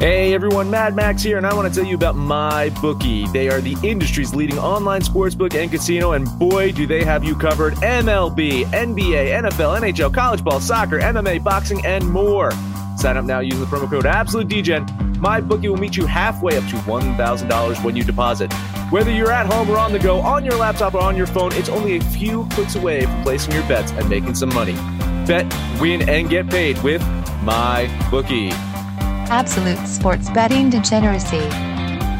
Hey everyone, Mad Max here, and I want to tell you about my bookie. They are the industry's leading online sportsbook and casino, and boy, do they have you covered. MLB, NBA, NFL, NHL, college ball, soccer, MMA, boxing, and more. Sign up now using the promo code AbsoluteDGen. My bookie will meet you halfway up to $1,000 when you deposit. Whether you're at home or on the go, on your laptop or on your phone, it's only a few clicks away from placing your bets and making some money. Bet, win, and get paid with my bookie. Absolute sports betting degeneracy.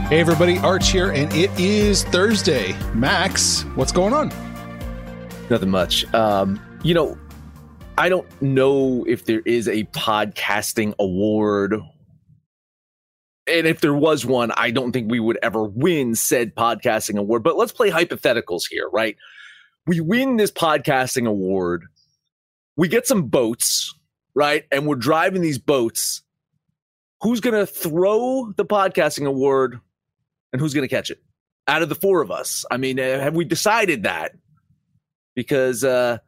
Hey everybody, Arch here, and it is Thursday. Max, what's going on? Nothing much. Um, you know, I don't know if there is a podcasting award. And if there was one, I don't think we would ever win said podcasting award. But let's play hypotheticals here, right? We win this podcasting award. We get some boats, right? And we're driving these boats who's going to throw the podcasting award and who's going to catch it out of the four of us? I mean, uh, have we decided that? Because, uh,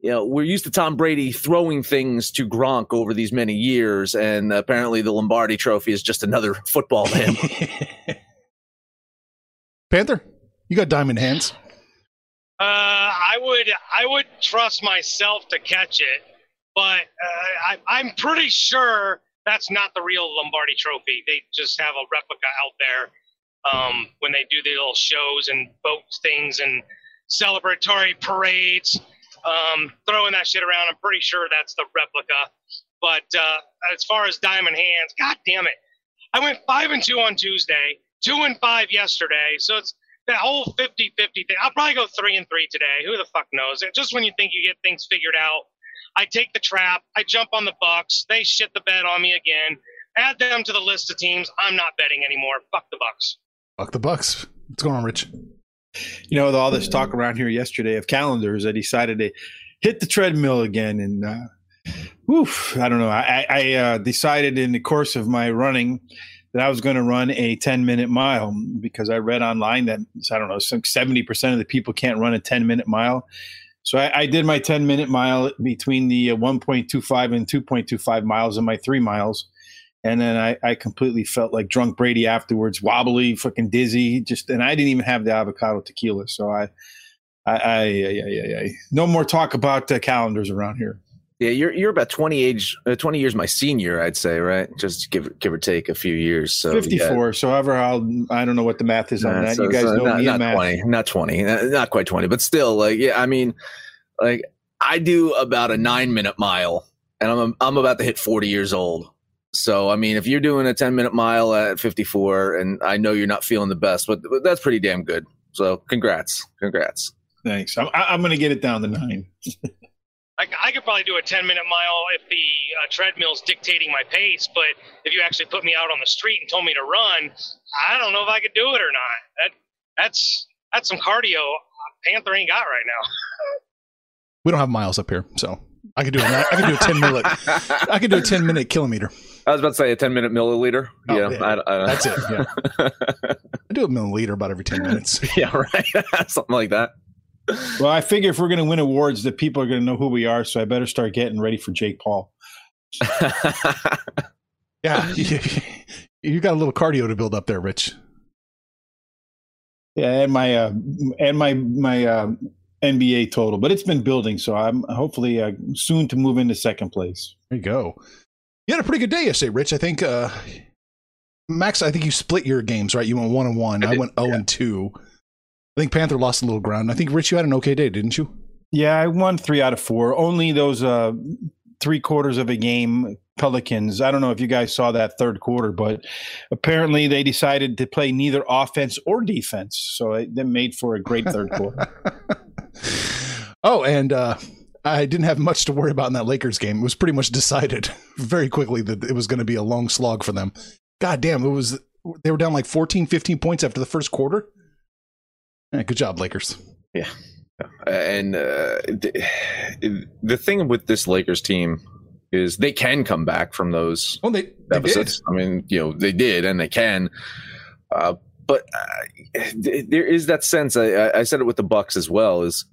you know, we're used to Tom Brady throwing things to Gronk over these many years, and apparently the Lombardi Trophy is just another football to him. Panther, you got diamond hands. Uh, I would I would trust myself to catch it, but uh, I, I'm pretty sure that's not the real Lombardi Trophy. They just have a replica out there um, when they do the little shows and boat things and celebratory parades, um, throwing that shit around. I'm pretty sure that's the replica. But uh, as far as diamond hands, god damn it, I went five and two on Tuesday, two and five yesterday. So it's that whole 50-50 thing. I'll probably go three and three today. Who the fuck knows? Just when you think you get things figured out, I take the trap. I jump on the Bucks. They shit the bed on me again. Add them to the list of teams. I'm not betting anymore. Fuck the Bucks. Fuck the Bucks. What's going on, Rich? You know, with all this talk around here yesterday of calendars, I decided to hit the treadmill again, and uh, oof, I don't know. I, I uh, decided in the course of my running that I was going to run a 10 minute mile because I read online that I don't know, some 70% of the people can't run a 10 minute mile. So I, I, did my 10 minute mile between the uh, 1.25 and 2.25 miles and my three miles. And then I, I, completely felt like drunk Brady afterwards, wobbly, fucking dizzy. Just and I didn't even have the avocado tequila. So I, I, I yeah, yeah. No more talk about uh, calendars around here. Yeah, you're you're about twenty age, uh, twenty years my senior, I'd say, right? Just give give or take a few years. So fifty four. So however, I'll I don't know what the math is on that. So, you guys so know not, me not math. twenty, not twenty, not quite twenty, but still, like yeah, I mean, like I do about a nine minute mile, and I'm I'm about to hit forty years old. So I mean, if you're doing a ten minute mile at fifty four, and I know you're not feeling the best, but, but that's pretty damn good. So congrats, congrats. Thanks. I'm I'm gonna get it down to nine. I, I, could probably do a 10 minute mile if the uh, treadmill's dictating my pace, but if you actually put me out on the street and told me to run, I don't know if I could do it or not. That that's that's some cardio Panther ain't got right now. we don't have miles up here, so I could do a I could do a 10 minute I could do a 10 minute kilometer. I was about to say a 10 minute milliliter. Oh, yeah, yeah. I, I, that's it. Yeah. I do a milliliter about every 10 minutes. yeah, right. Something like that. Well, I figure if we're going to win awards, that people are going to know who we are. So I better start getting ready for Jake Paul. yeah, you, you, got a little cardio to build up there, Rich. Yeah, and my uh, and my my uh, NBA total, but it's been building, so I'm hopefully uh, soon to move into second place. There you go. You had a pretty good day yesterday, Rich. I think uh, Max. I think you split your games, right? You went one and one. I, I went zero oh yeah. and two. I think Panther lost a little ground. I think Rich, you had an okay day, didn't you? Yeah, I won three out of four. Only those uh, three quarters of a game Pelicans. I don't know if you guys saw that third quarter, but apparently they decided to play neither offense or defense. So it, they made for a great third quarter. oh, and uh, I didn't have much to worry about in that Lakers game. It was pretty much decided very quickly that it was going to be a long slog for them. God damn, it was they were down like 14, 15 points after the first quarter. Yeah, good job, Lakers. Yeah. And uh, the, the thing with this Lakers team is they can come back from those Well, they, they did. I mean, you know, they did and they can. Uh, but uh, there is that sense. I, I- said it with the Bucks as well. Is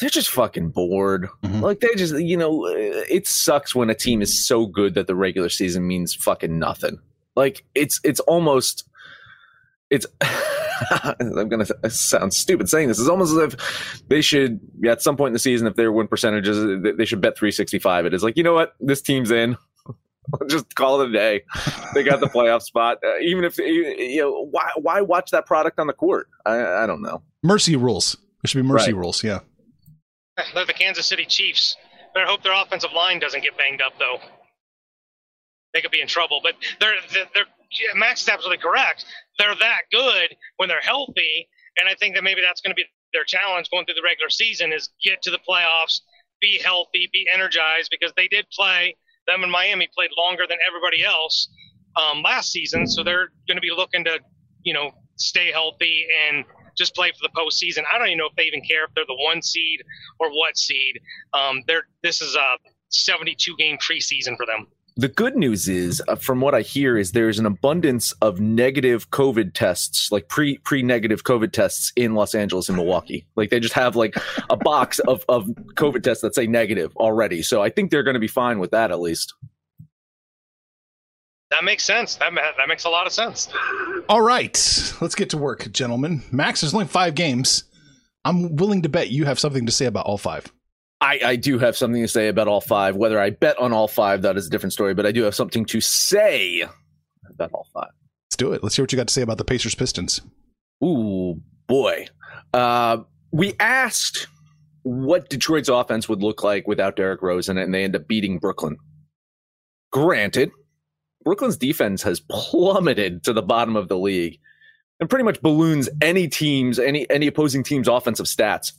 they're just fucking bored. Mhm. Like they just, you know, uh, it sucks when a team is so good that the regular season means fucking nothing. Like it's it's almost it's. I'm gonna sound stupid saying this. It's almost as if they should at some point in the season, if their win percentages, they- they should bet 365. It is like you know what, this team's in. Just call it a day. They got the playoff spot. Uh, even if you know why why watch that product on the court? I, I don't know. Mercy rules. There should be mercy Right. rules. Yeah. They're the Kansas City Chiefs. Better hope their offensive line doesn't get banged up, though. They could be in trouble. But they're, they're, they're yeah, Max is absolutely correct. They're that good when they're healthy, and I think that maybe that's going to be their challenge going through the regular season is get to the playoffs, be healthy, be energized because they did play. Them in Miami played longer than everybody else um, last season, so they're going to be looking to, you know, stay healthy and just play for the postseason. I don't even know if they even care if they're the one seed or what seed. Um, they're this is a 72 game preseason for them. The good news is, uh, from what I hear, is there's an abundance of negative COVID tests, like pre pre negative COVID tests in Los Angeles and Milwaukee. Like they just have like a box of of COVID tests that say negative already. So I think they're going to be fine with that at least. That makes sense. That that makes a lot of sense. All right. Let's get to work, gentlemen. Max, there's only five games. I'm willing to bet you have something to say about all five. I, I do have something to say about all five. Whether I bet on all five, that is a different story. But I do have something to say about all five. Let's do it. Let's hear what you got to say about the Pacers Pistons. Ooh, boy. Uh, we asked what Detroit's offense would look like without Derrick Rose in it, and they end up beating Brooklyn. Granted, Brooklyn's defense has plummeted to the bottom of the league and pretty much balloons any teams, any any opposing team's offensive stats.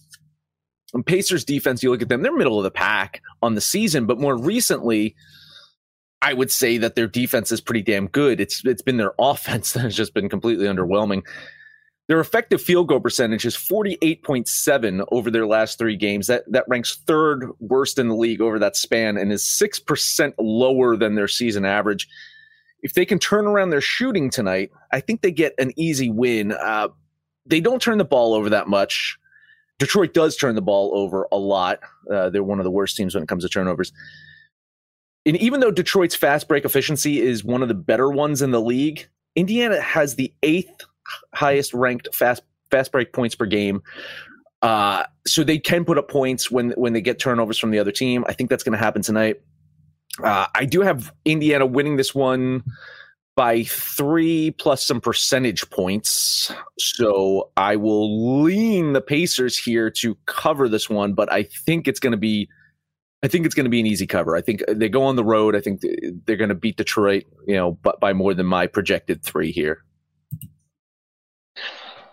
And Pacers defense, you look at them, they're middle of the pack on the season, but more recently, I would say that their defense is pretty damn good. It's it's been their offense that has just been completely underwhelming. Their effective field goal percentage is 48.7 over their last three games. That that ranks third worst in the league over that span and is 6% lower than their season average. If they can turn around their shooting tonight, I think they get an easy win. Uh, they don't turn the ball over that much. Detroit does turn the ball over a lot. Uh, they're one of the worst teams when it comes to turnovers. And even though Detroit's fast break efficiency is one of the better ones in the league, Indiana has the eighth highest ranked fast fast break points per game. Uh, so they can put up points when when they get turnovers from the other team. I think that's going to happen tonight. Uh, I do have Indiana winning this one by three plus some percentage points. So I will lean the Pacers here to cover this one, but I think it's going to be. I think it's going to be an easy cover. I think they go on the road. I think they're going to beat Detroit, you know, but by more than my projected three here.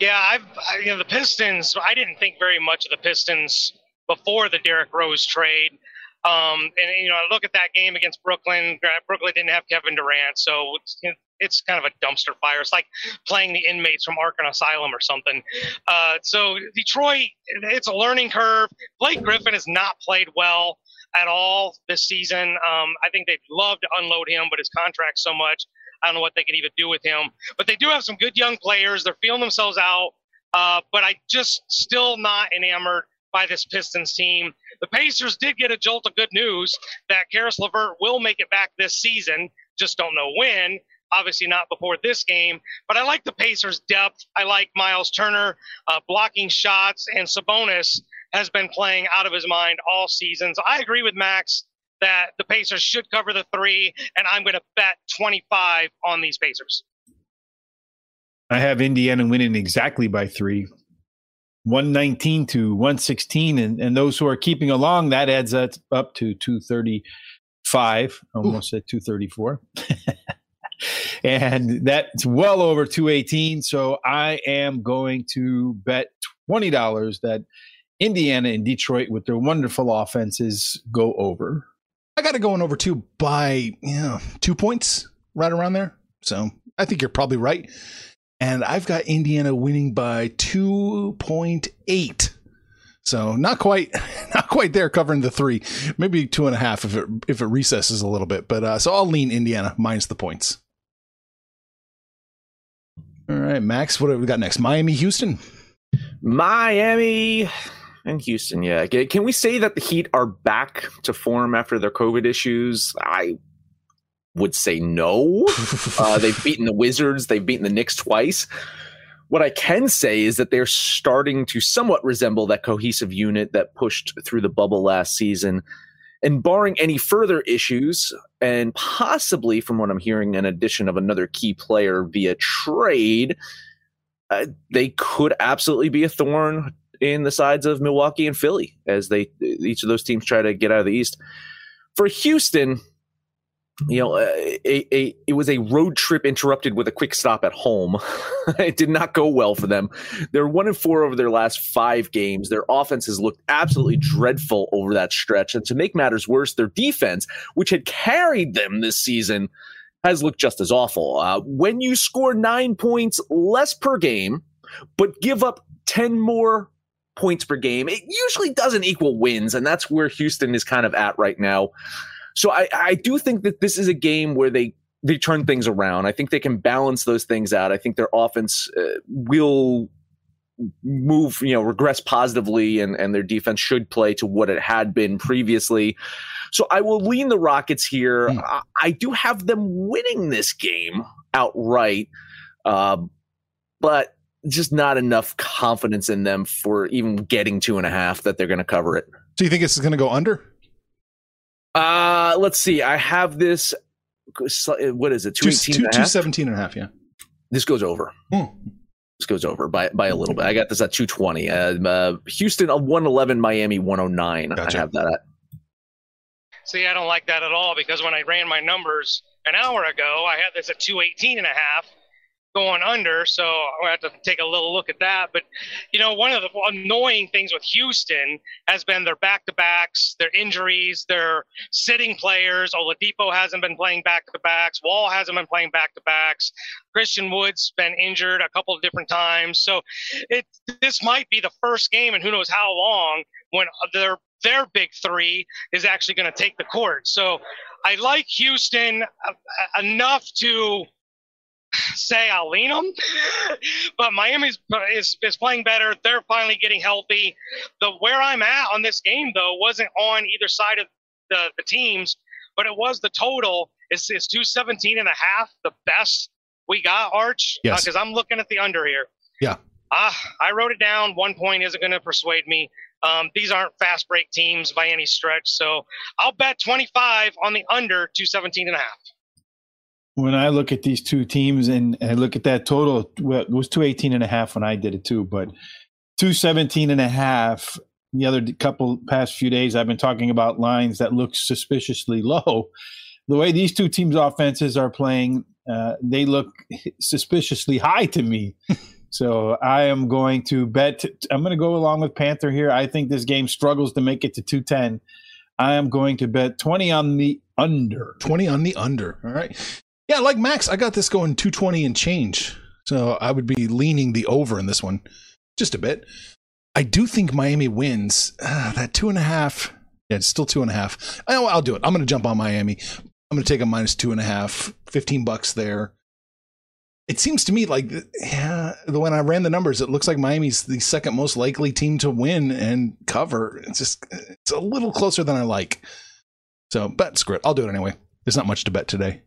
Yeah, I've I, you know the Pistons. I didn't think very much of the Pistons before the Derrick Rose trade. Um, and you know, I look at that game against Brooklyn. Brooklyn didn't have Kevin Durant, so it's, it's kind of a dumpster fire. It's like playing the inmates from Arkham Asylum or something. Uh, so Detroit, it's a learning curve. Blake Griffin has not played well at all this season. Um, I think they'd love to unload him, but his contract's so much. I don't know what they could even do with him. But they do have some good young players. They're feeling themselves out. Uh, but I just still not enamored by this Pistons team. The Pacers did get a jolt of good news that Caris LeVert will make it back this season. Just don't know when. Obviously not before this game. But I like the Pacers' depth. I like Miles Turner uh, blocking shots, and Sabonis has been playing out of his mind all season. So I agree with Max that the Pacers should cover the three, and I'm going to bet 25 on these Pacers. I have Indiana winning exactly by three. 119 to 116 and, and those who are keeping along that adds up, up to 235 almost Ooh. at 234 and that's well over 218 so i am going to bet $20 that indiana and detroit with their wonderful offenses go over I got it going over two by yeah two points right around there. So I think you're probably right. And I've got Indiana winning by 2.8. So not quite, not quite there covering the three, maybe two and a half if it if it recesses a little bit. But uh, so I'll lean Indiana minus the points. All right, Max, what have we got next? Miami, Houston. Miami and Houston. Yeah, can we say that the Heat are back to form after their COVID issues? I would say no. uh, they've beaten the Wizards. They've beaten the Knicks twice. What I can say is that they're starting to somewhat resemble that cohesive unit that pushed through the bubble last season. And barring any further issues, and possibly from what I'm hearing, an addition of another key player via trade, uh, they could absolutely be a thorn in the sides of Milwaukee and Philly as they each of those teams try to get out of the East. For Houston, you know, a, a, it was a road trip interrupted with a quick stop at home. it did not go well for them. They're one and four over their last five games. Their offense has looked absolutely dreadful over that stretch. And to make matters worse, their defense, which had carried them this season, has looked just as awful. Uh, when you score nine points less per game, but give up 10 more points per game, it usually doesn't equal wins. And that's where Houston is kind of at right now. So I, I do think that this is a game where they they turn things around. I think they can balance those things out. I think their offense uh, will move, you know, regress positively, and and their defense should play to what it had been previously. So I will lean the Rockets here. Mm. I, I, do have them winning this game outright, uh, but just not enough confidence in them for even getting two and a half that they're going to cover it. So you think this is going to go under? Uh, let's see. I have this. What is it? 218 two, two, 217 and a half. Yeah. This goes over. Hmm. This goes over by, by a little bit. I got this at 220. Uh, uh, Houston 111, Miami 109. Gotcha. I have that at. See, I don't like that at all because when I ran my numbers an hour ago, I had this at 218 and a half going under. So I have to take a little look at that. But, you know, one of the annoying things with Houston has been their back to backs, their injuries, their sitting players. Oladipo hasn't been playing back to backs. Wall hasn't been playing back to backs. Christian Wood's been injured a couple of different times. So it this might be the first game, and who knows how long, when their their big three is actually going to take the court. So I like Houston uh, enough to say I'll lean them, but Miami is, is playing better. They're finally getting healthy. The where I'm at on this game though wasn't on either side of the, the teams, but it was the total. It's, it's 217 and a half, the best we got, Arch. Yes. Because uh, I'm looking at the under here. Yeah. Ah, I wrote it down. One point isn't going to persuade me. Um, these aren't fast break teams by any stretch. So I'll bet 25 on the under 217 and a half when I look at these two teams and I look at that total, well, it was 218 and a half when I did it too, but 217 and a half. The other couple past few days, I've been talking about lines that look suspiciously low. The way these two teams' offenses are playing, uh, they look suspiciously high to me. so I am going to bet. I'm going to go along with Panther here. I think this game struggles to make it to 210. I am going to bet 20 on the under. 20 on the under. All right. Yeah, like Max, I got this going 220 and change. So I would be leaning the over in this one just a bit. I do think Miami wins. Uh, that two and a half. Yeah, it's still two and a half. I'll do it. I'm going to jump on Miami. I'm going to take a minus two and a half, 15 bucks there. It seems to me like yeah, the when I ran the numbers, it looks like Miami's the second most likely team to win and cover. It's just it's a little closer than I like. So, bet screw it. I'll do it anyway. There's not much to bet today.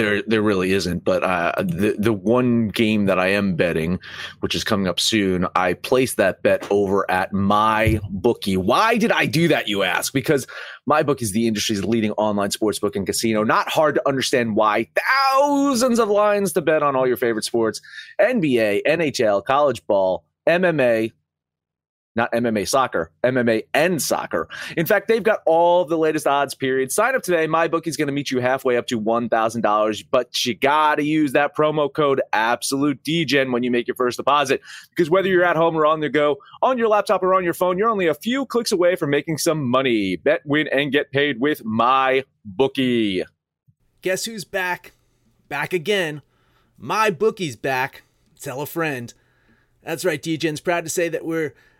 There, there really isn't. But uh, the the one game that I am betting, which is coming up soon, I placed that bet over at my bookie. Why did I do that? You ask? Because my book is the industry's leading online sports book and casino. Not hard to understand why. Thousands of lines to bet on all your favorite sports: NBA, NHL, college ball, MMA, not MMA soccer, MMA and soccer. In fact, they've got all the latest odds period. Sign up today. My bookie's going to meet you halfway up to $1,000, but you got to use that promo code Absolute DGen when you make your first deposit. Because whether you're at home or on the go, on your laptop or on your phone, you're only a few clicks away from making some money. Bet, win, and get paid with my bookie. Guess who's back? Back again My bookie's back. Tell a friend. That's right, DJ's proud to say that we're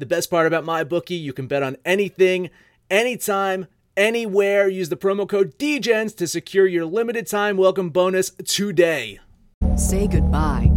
The best part about my bookie, you can bet on anything, anytime, anywhere. Use the promo code DEGENS to secure your limited time welcome bonus today. Say goodbye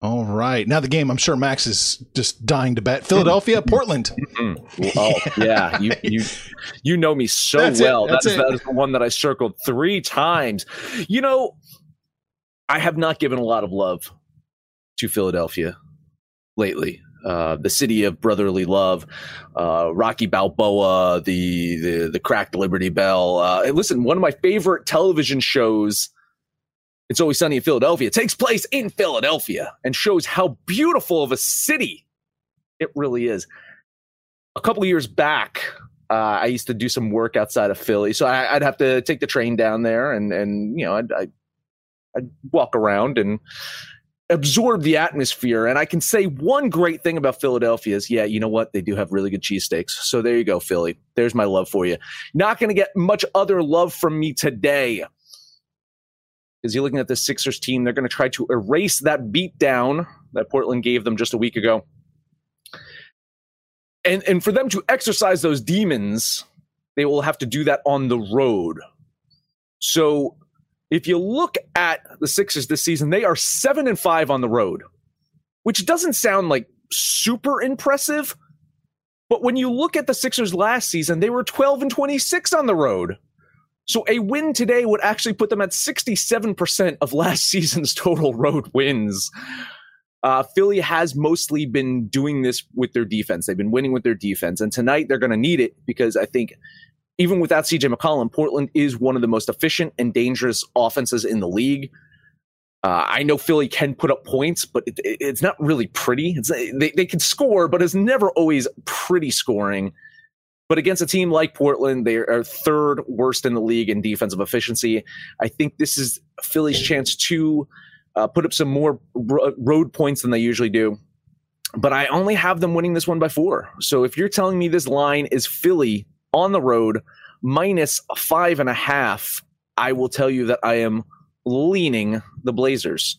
All right. Now the game, I'm sure Max is just dying to bet. Philadelphia, Portland. Mm-hmm. Oh yeah, you you you know me so That's well. That's that, is, that is the one that I circled three times. You know, I have not given a lot of love to Philadelphia lately. Uh, the city of brotherly love, uh, Rocky Balboa, the the the cracked Liberty Bell. Uh, listen, one of my favorite television shows. It's always sunny in Philadelphia. It takes place in Philadelphia and shows how beautiful of a city it really is. A couple years back, uh, I used to do some work outside of Philly, so I, I'd have to take the train down there, and and you know, I'd, I'd I'd walk around and absorb the atmosphere. And I can say one great thing about Philadelphia is, yeah, you know what? They do have really good cheesesteaks. So there you go, Philly. There's my love for you. Not going to get much other love from me today. Because you're looking at the Sixers team, they're going to try to erase that beatdown that Portland gave them just a week ago. And and for them to exercise those demons, they will have to do that on the road. So if you look at the Sixers this season, they are seven and five on the road, which doesn't sound like super impressive. But when you look at the Sixers last season, they were 12 and 26 on the road. So a win today would actually put them at 67% of last season's total road wins. Uh, Philly has mostly been doing this with their defense. They've been winning with their defense. And tonight they're going to need it because I think even without CJ McCollum, Portland is one of the most efficient and dangerous offenses in the league. Uh, I know Philly can put up points, but it, it- it's not really pretty. It's, they, they can score, but it's never always pretty scoring. But against a team like Portland, they are third worst in the league in defensive efficiency. I think this is Philly's chance to uh, put up some more road points than they usually do. But I only have them winning this one by four. So if you're telling me this line is Philly on the road minus five and a half, I will tell you that I am leaning the Blazers.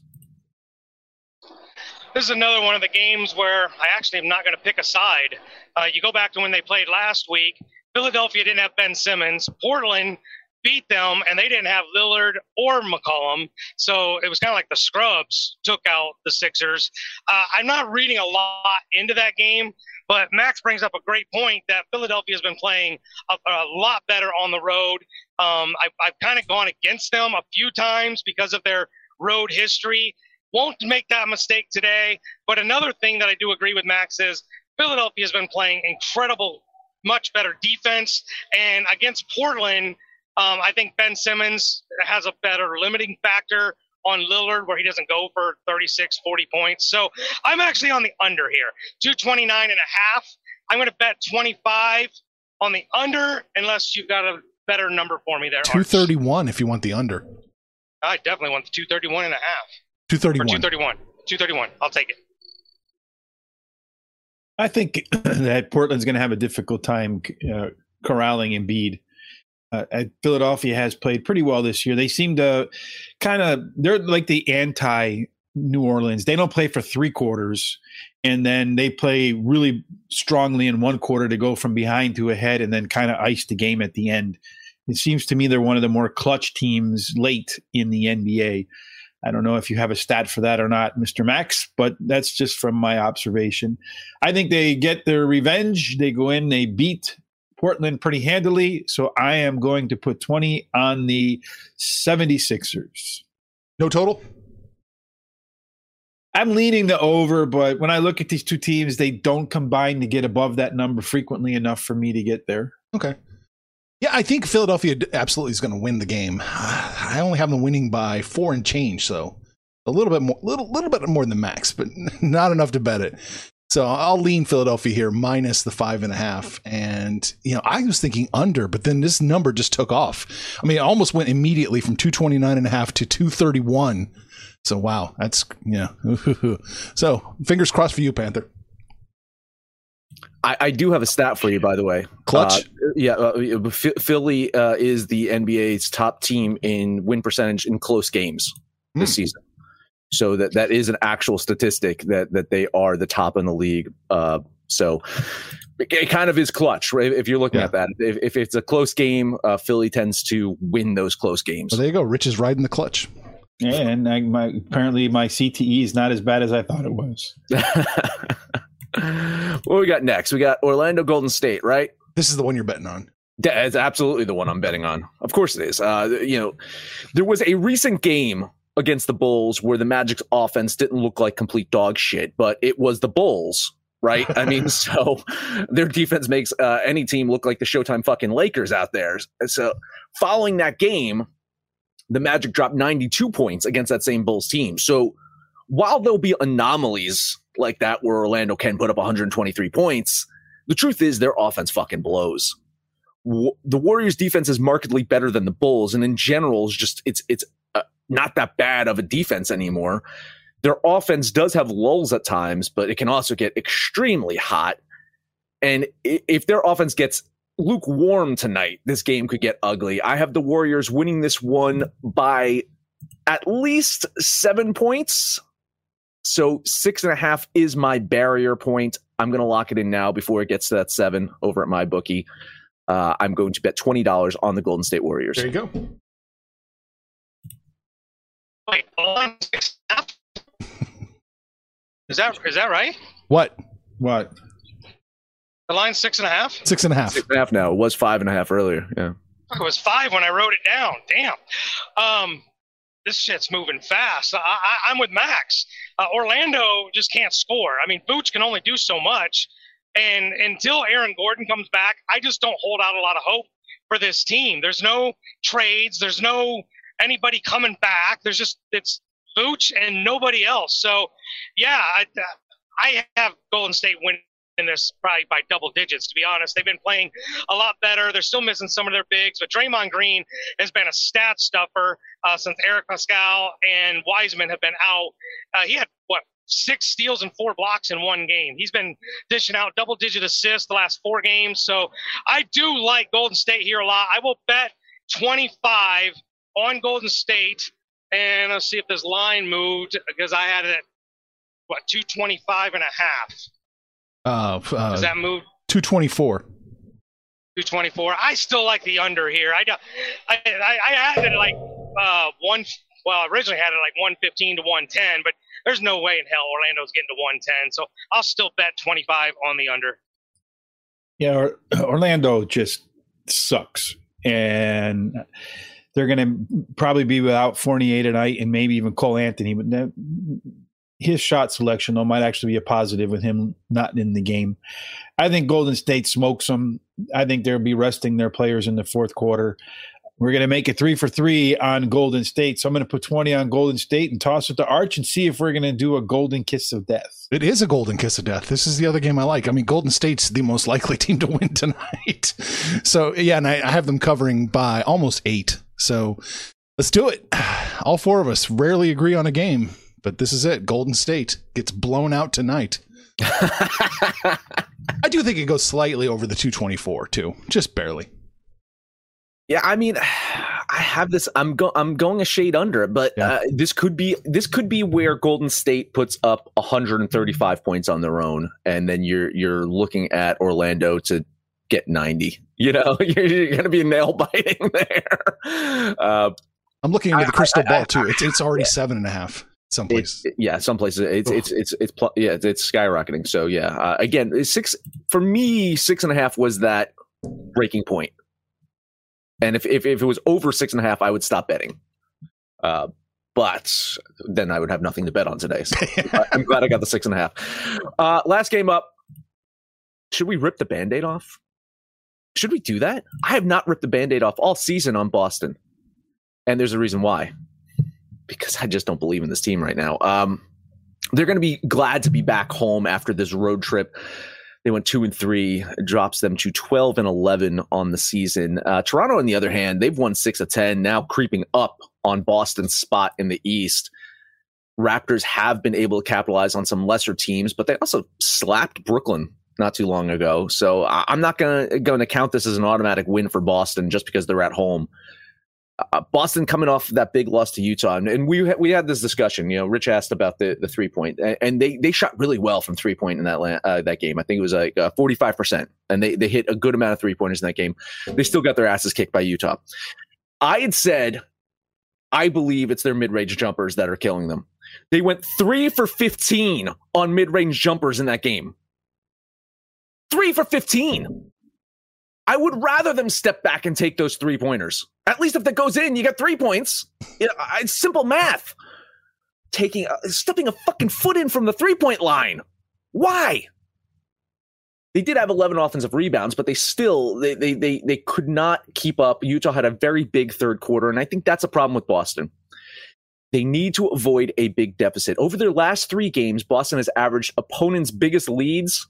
This is another one of the games where I actually am not going to pick a side. Uh, you go back to when they played last week. Philadelphia didn't have Ben Simmons. Portland beat them, and they didn't have Lillard or McCollum. So it was kind of like the scrubs took out the Sixers. Uh, I'm not reading a lot into that game, but Max brings up a great point that Philadelphia has been playing a, a lot better on the road. Um, I, I've kind of gone against them a few times because of their road history. Won't make that mistake today. But another thing that I do agree with Max is Philadelphia has been playing incredible, much better defense. And against Portland, um, I think Ben Simmons has a better limiting factor on Lillard where he doesn't go for 36, 40 points. So I'm actually on the under here, 229 and a half. I'm going to bet 25 on the under unless you've got a better number for me there. Arch. 231 if you want the under. I definitely want the 231 and a half. Or 231. 231. 231. I'll take it. I think that Portland's going to have a difficult time uh, corralling Embiid. Uh, Philadelphia has played pretty well this year. They seem to kind of they're like the anti New Orleans. They don't play for three quarters, and then they play really strongly in one quarter to go from behind to ahead, and then kind of ice the game at the end. It seems to me they're one of the more clutch teams late in the NBA. I don't know if you have a stat for that or not, Mr. Max, but that's just from my observation. I think they get their revenge. They go in, they beat Portland pretty handily. So I am going to put 20 on the 76ers. No total? I'm leaning the over, but when I look at these two teams, they don't combine to get above that number frequently enough for me to get there. Okay. Yeah, I think Philadelphia absolutely is going to win the game. I only have them winning by four and change, so a little bit more, little little bit more than max, but not enough to bet it. So I'll lean Philadelphia here minus the five and a half. And, you know, I was thinking under, but then this number just took off. I mean, it almost went immediately from 229 and a half to 231. So, wow, that's, yeah. so fingers crossed for you, Panther. I, I, do have a stat for you, by the way. Clutch. Uh, yeah, uh, Philly uh, is the NBA's top team in win percentage in close games this mm. season. So that that is an actual statistic that that they are the top in the league. Uh, so it kind of is clutch, right? If you're looking yeah. at that, if, if, it's a close game, uh, Philly tends to win those close games. Well, there you go. Rich is riding the clutch. Yeah, and I, my apparently my CTE is not as bad as I thought it was. what we got next? We got Orlando Golden State, right? This is the one you're betting on. It's absolutely the one I'm betting on. Of course it is. Uh, you know, there was a recent game against the Bulls where the Magic's offense didn't look like complete dog shit, but it was the Bulls, right? I mean, so their defense makes uh, any team look like the Showtime fucking Lakers out there. So following that game, the Magic dropped 92 points against that same Bulls team. So while there'll be anomalies like that where Orlando can put up 123 points, the truth is their offense fucking blows. the Warriors defense is markedly better than the Bulls and in general is just it's it's uh, not that bad of a defense anymore. Their offense does have lulls at times, but it can also get extremely hot. And if their offense gets lukewarm tonight, this game could get ugly. I have the Warriors winning this one by at least seven points. So six and a half is my barrier point. I'm going to lock it in now before it gets to that seven over at my bookie. Uh, I'm going to bet twenty dollars on the Golden State Warriors. There you go. Wait, is that is that right? What? What? The line six and a half. Six and a half. Six and a half now. It was five and a half earlier. Yeah. It was five when I wrote it down. Damn. Um, this shit's moving fast. I, am with Max. Uh, Orlando just can't score. I mean, Vooch can only do so much. And until Aaron Gordon comes back, I just don't hold out a lot of hope for this team. There's no trades. There's no anybody coming back. There's just it's Vooch and nobody else. So, yeah, I, I have Golden State winning in this probably by double digits. To be honest, they've been playing a lot better. They're still missing some of their bigs, but Draymond Green has been a stat stuffer uh, since Eric Paschall and Wiseman have been out. Uh, he had what six steals and four blocks in one game. He's been dishing out double digit assists the last four games. So I do like Golden State here a lot. I will bet 25 on Golden State. And let's see if this line moved because I had it at what 225 and a half. Uh, uh, Does that move? 224. 224. I still like the under here. I, I, I had it like uh, one. Well, originally had it like 115 to 110, but there's no way in hell Orlando's getting to 110. So I'll still bet 25 on the under. Yeah, Orlando just sucks, and they're going to probably be without Fournier tonight, and maybe even Cole Anthony. But his shot selection though might actually be a positive with him not in the game. I think Golden State smokes them. I think they'll be resting their players in the fourth quarter. We're going to make it three for three on Golden State. So I'm going to put 20 on Golden State and toss it to Arch and see if we're going to do a golden kiss of death. It is a golden kiss of death. This is the other game I like. I mean, Golden State's the most likely team to win tonight. So, yeah, and I, I have them covering by almost eight. So let's do it. All four of us rarely agree on a game but this is it. Golden State gets blown out tonight. I do think it goes slightly over the 224 too, just barely. Yeah, I mean, I have this. I'm go. I'm going a shade under, but Yeah. uh, this could be. This could be where Golden State puts up 135 points on their own, and then you're you're looking at Orlando to get 90. You know, you're, you're going to be nail biting there. Uh, I'm looking into the crystal I- I- ball too. It's it's already seven and a half someplace. It's, yeah, some places it's it's it's it's pl- yeah it's, it's skyrocketing. So yeah, uh, again, six for me. Six and a half was that breaking point, and if if, if it was over six and a half, I would stop betting. Uh, but then I would have nothing to bet on today. So I'm glad I got the six and a half. Uh, last game up. Should we rip the band-aid off? Should we do that? I have not ripped the band-aid off all season on Boston. And there's a reason why because I just don't believe in this team right now. Um, they're going to be glad to be back home after this road trip. They went two and three, drops them to 12 and 11 on the season. Uh, Toronto, on the other hand, they've won six of 10, now creeping up on Boston's spot in the East. Raptors have been able to capitalize on some lesser teams, but they also slapped Brooklyn not too long ago. So I'm not to going to count this as an automatic win for Boston just because they're at home uh, Boston coming off that big loss to Utah, and, we ha- we had this discussion. You know, Rich asked about the the three point, and, and they they shot really well from three point in that la- uh, that game. I think it was like forty five percent, and they they hit a good amount of three pointers in that game. They still got their asses kicked by Utah. I had said, I believe it's their mid range jumpers that are killing them. They went three for fifteen on mid range jumpers in that game. Three for fifteen. I would rather them step back and take those three pointers. At least if that goes in, you got three points. It's simple math. Taking uh, stepping a fucking foot in from the three point line. Why? They did have 11 offensive rebounds, but they still they, they they they could not keep up. Utah had a very big third quarter, and I think that's a problem with Boston. They need to avoid a big deficit. Over their last three games, Boston has averaged opponents' biggest leads,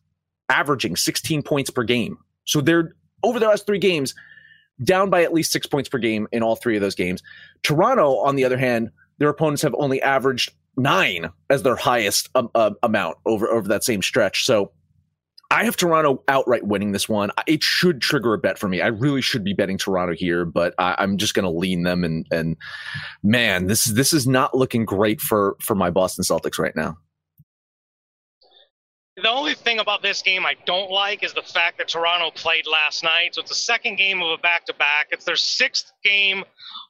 averaging 16 points per game. So they're over the last three games, down by at least six points per game in all three of those games. Toronto, on the other hand, their opponents have only averaged nine as their highest um, uh, amount over over that same stretch. So I have Toronto outright winning this one. It should trigger a bet for me. I really should be betting Toronto here, but I, I'm just going to lean them. And and man, this this is not looking great for for my Boston Celtics right now. The only thing about this game I don't like is the fact that Toronto played last night. So it's the second game of a back to back. It's their sixth game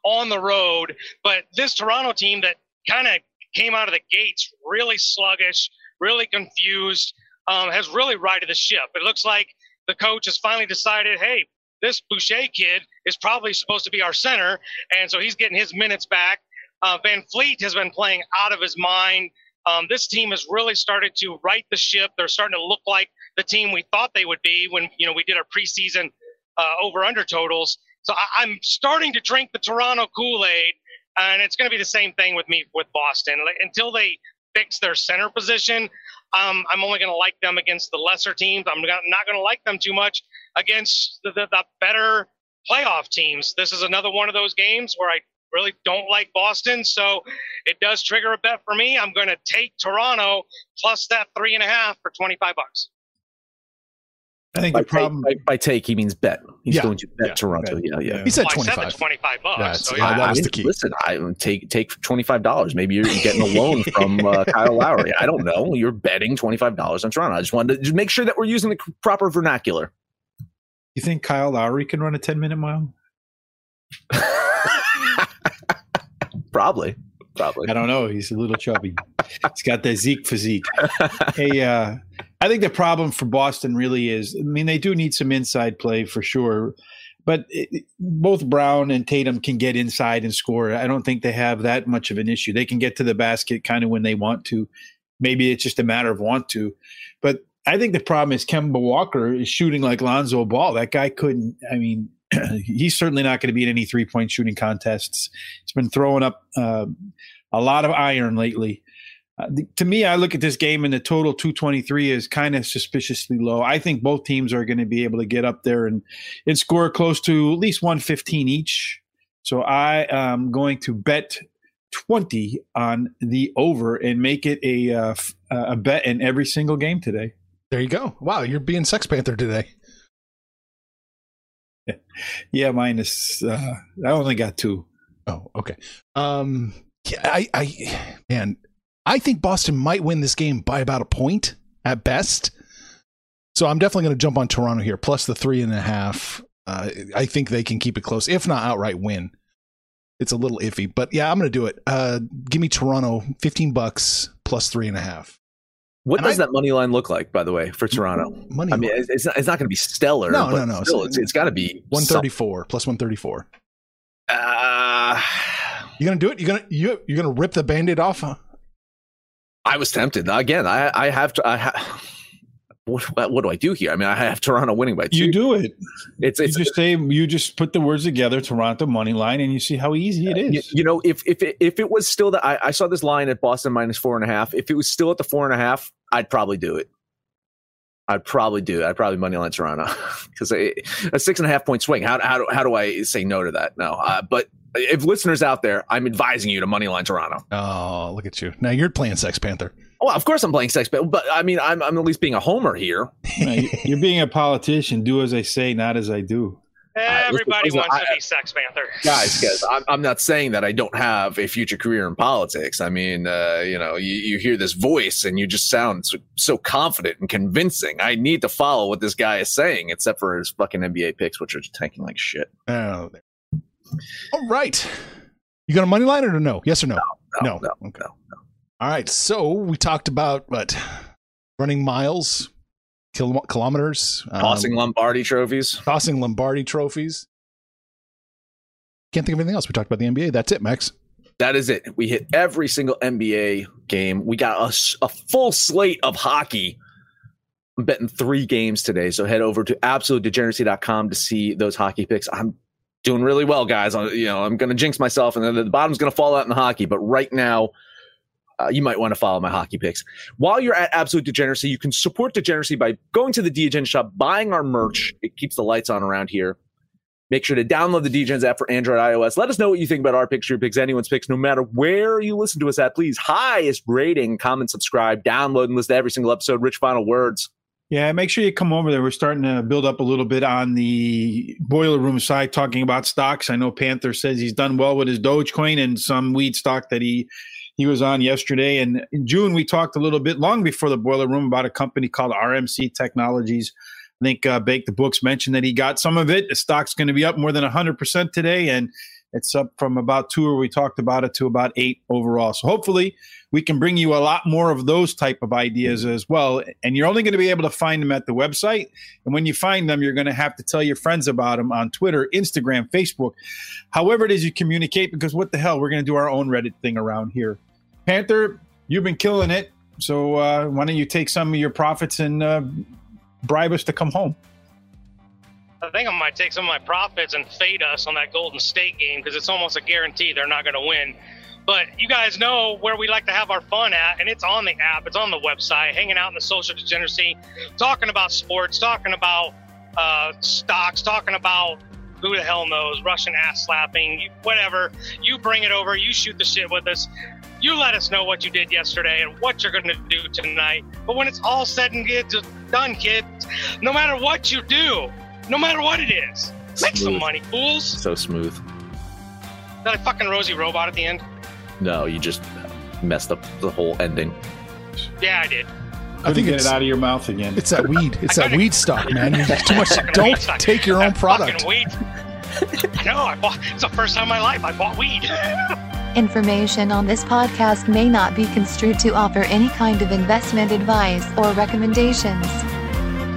on the road. But this Toronto team that kind of came out of the gates really sluggish, really confused, um, has really righted the ship. It looks like the coach has finally decided hey, this Boucher kid is probably supposed to be our center. And so he's getting his minutes back. Uh, VanVleet has been playing out of his mind. Um, this team has really started to right the ship. They're starting to look like the team we thought they would be when you know we did our preseason uh, over under totals. So I, I'm starting to drink the Toronto Kool Aid, and it's going to be the same thing with me with Boston Like, until they fix their center position. Um, I'm only going to like them against the lesser teams. I'm not, not going to like them too much against the, the, the better playoff teams. This is another one of those games where I really don't like Boston. So it does trigger a bet for me. I'm going to take Toronto plus that three and a half for 25 bucks. I think By the problem. take, by, by take, he means bet. He's Yeah. going to bet Yeah. Toronto. Bet. Yeah, yeah. Yeah. He said Well, I said the 25. 25 bucks. That's- so yeah, yeah. that was I- the key. Listen, I take take twenty five dollars. Maybe you're getting a loan from uh, Kyle Lowry. I don't know. You're betting twenty five dollars on Toronto. I just wanted to just make sure that we're using the proper vernacular. You think Kyle Lowry can run a 10 minute mile? probably, probably. I don't know. He's a little chubby. He's got that Zeke physique. hey, uh, I think the problem for Boston really is. I mean, they do need some inside play for sure, but it, both Brown and Tatum can get inside and score. I don't think they have that much of an issue. They can get to the basket kind of when they want to. Maybe it's just a matter of want to, but I think the problem is Kemba Walker is shooting like Lonzo Ball. That guy couldn't. I mean, he's certainly not going to be in any three point shooting contests. He's been throwing up uh, a lot of iron lately. Uh, to me, I look at this game and the total 223 is kind of suspiciously low. I think both teams are going to be able to get up there and, and score close to at least 115 each. So I am going to bet 20 on the over and make it a uh, a bet in every single game today. There you go. Wow, you're being Sex Panther today. Yeah, minus. Uh, I only got two. Oh, okay. Um, yeah, I, I, man, I think Boston might win this game by about a point at best. So I'm definitely going to jump on Toronto here, plus the three and a half. Uh, I think they can keep it close, if not outright win. It's a little iffy, but yeah, I'm going to do it. Uh, give me Toronto, 15 bucks plus three and a half. What And does I- that money line look like, by the way, for Toronto? Money I mean, it's it's not, it's not going to be stellar. No, but no, no. Still, it's, it's got to be 134 plus 134. some- Uh, You gonna do it? You gonna you you gonna rip the band-aid off? Huh? I was tempted again. I I have to. I ha- what, what what do I do here? I mean, I have Toronto winning by two. You do it. It's You it's just say you just put the words together, Toronto money line, and you see how easy it is. You, you know, if if it, if it was still that I, I saw this line at Boston minus four and a half. If it was still at the four and a half, I'd probably do it. I'd probably do it. I'd probably money line Toronto because a six and a half point swing. How how do how do I say no to that? No, uh, but if listeners out there, I'm advising you to moneyline Toronto. Oh, look at you! Now you're playing Sex Panther. Well, of course I'm playing sex, but but I mean I'm I'm at least being a homer here. You- You're being a politician. Do as I say, not as I do. Everybody listen, wants I- to be Sex Panther. guys, guys, I'm, I'm not saying that I don't have a future career in politics. I mean, uh, you know, you, you hear this voice and you just sound so, so confident and convincing. I need to follow what this guy is saying, except for his fucking NBA picks, which are tanking like shit. Oh, there. All right. You got a money line or no? Yes or no? No, No. no, Okay. no, no. All right. So we talked about what running miles, kil- kilometers, um, Tossing Lombardi trophies. tossing Lombardi trophies. Can't think of anything else. We talked about the NBA. That's it, Max. That is it. We hit every single NBA game. We got a full slate of hockey. I'm betting three games today. So head over to absolutedegeneracy.com to see those hockey picks. I'm doing really well, guys. I, you know, I'm going to jinx myself and then the bottom's going to fall out in the hockey. But right now, uh, you might want to follow my hockey picks. While you're at Absolute Degeneracy, you can support Degeneracy by going to the Degen shop, buying our merch. It keeps the lights on around here. Make sure to download the DEGENS app for Android, iOS. Let us know what you think about our picks, your picks, anyone's picks, no matter where you listen to us at. Please, highest rating, comment, subscribe, download, and listen to every single episode. Rich, final words. Yeah, make sure you come over there. We're starting to build up a little bit on the boiler room side, talking about stocks. I know Panther says he's done well with his Dogecoin and some weed stock that he he was on yesterday. And in June, we talked a little bit long before the boiler room about a company called RMC Technologies. I think uh, Bake the Books mentioned that he got some of it. The stock's going to be up more than 100% today, and it's up from about two, or we talked about it, to about eight overall. So hopefully, we can bring you a lot more of those type of ideas as well. And you're only going to be able to find them at the website. And when you find them, you're going to have to tell your friends about them on Twitter, Instagram, Facebook, however it is you communicate. Because what the hell, we're going to do our own Reddit thing around here. Panther, you've been killing it. So uh, why don't you take some of your profits and uh, bribe us to come home? I think I might take some of my profits and fade us on that Golden State game because it's almost a guarantee they're not going to win. But you guys know where we like to have our fun at, and it's on the app, it's on the website, hanging out in the social degeneracy, talking about sports, talking about uh, stocks, talking about who the hell knows, Russian ass slapping, whatever. You bring it over, you shoot the shit with us. You let us know what you did yesterday and what you're going to do tonight. But when it's all said and done, kids, no matter what you do, no matter what it is, make some money, fools. So smooth. That a fucking rosy robot at the end? No, you just messed up the whole ending. Yeah, I did. I Couldn't think get it's it out of your mouth again. it's that weed. It's that weed stock, man. You're too much. Don't take your own product. Fucking weed. I know. I bought. It's the first time in my life I bought weed. Information on this podcast may not be construed to offer any kind of investment advice or recommendations.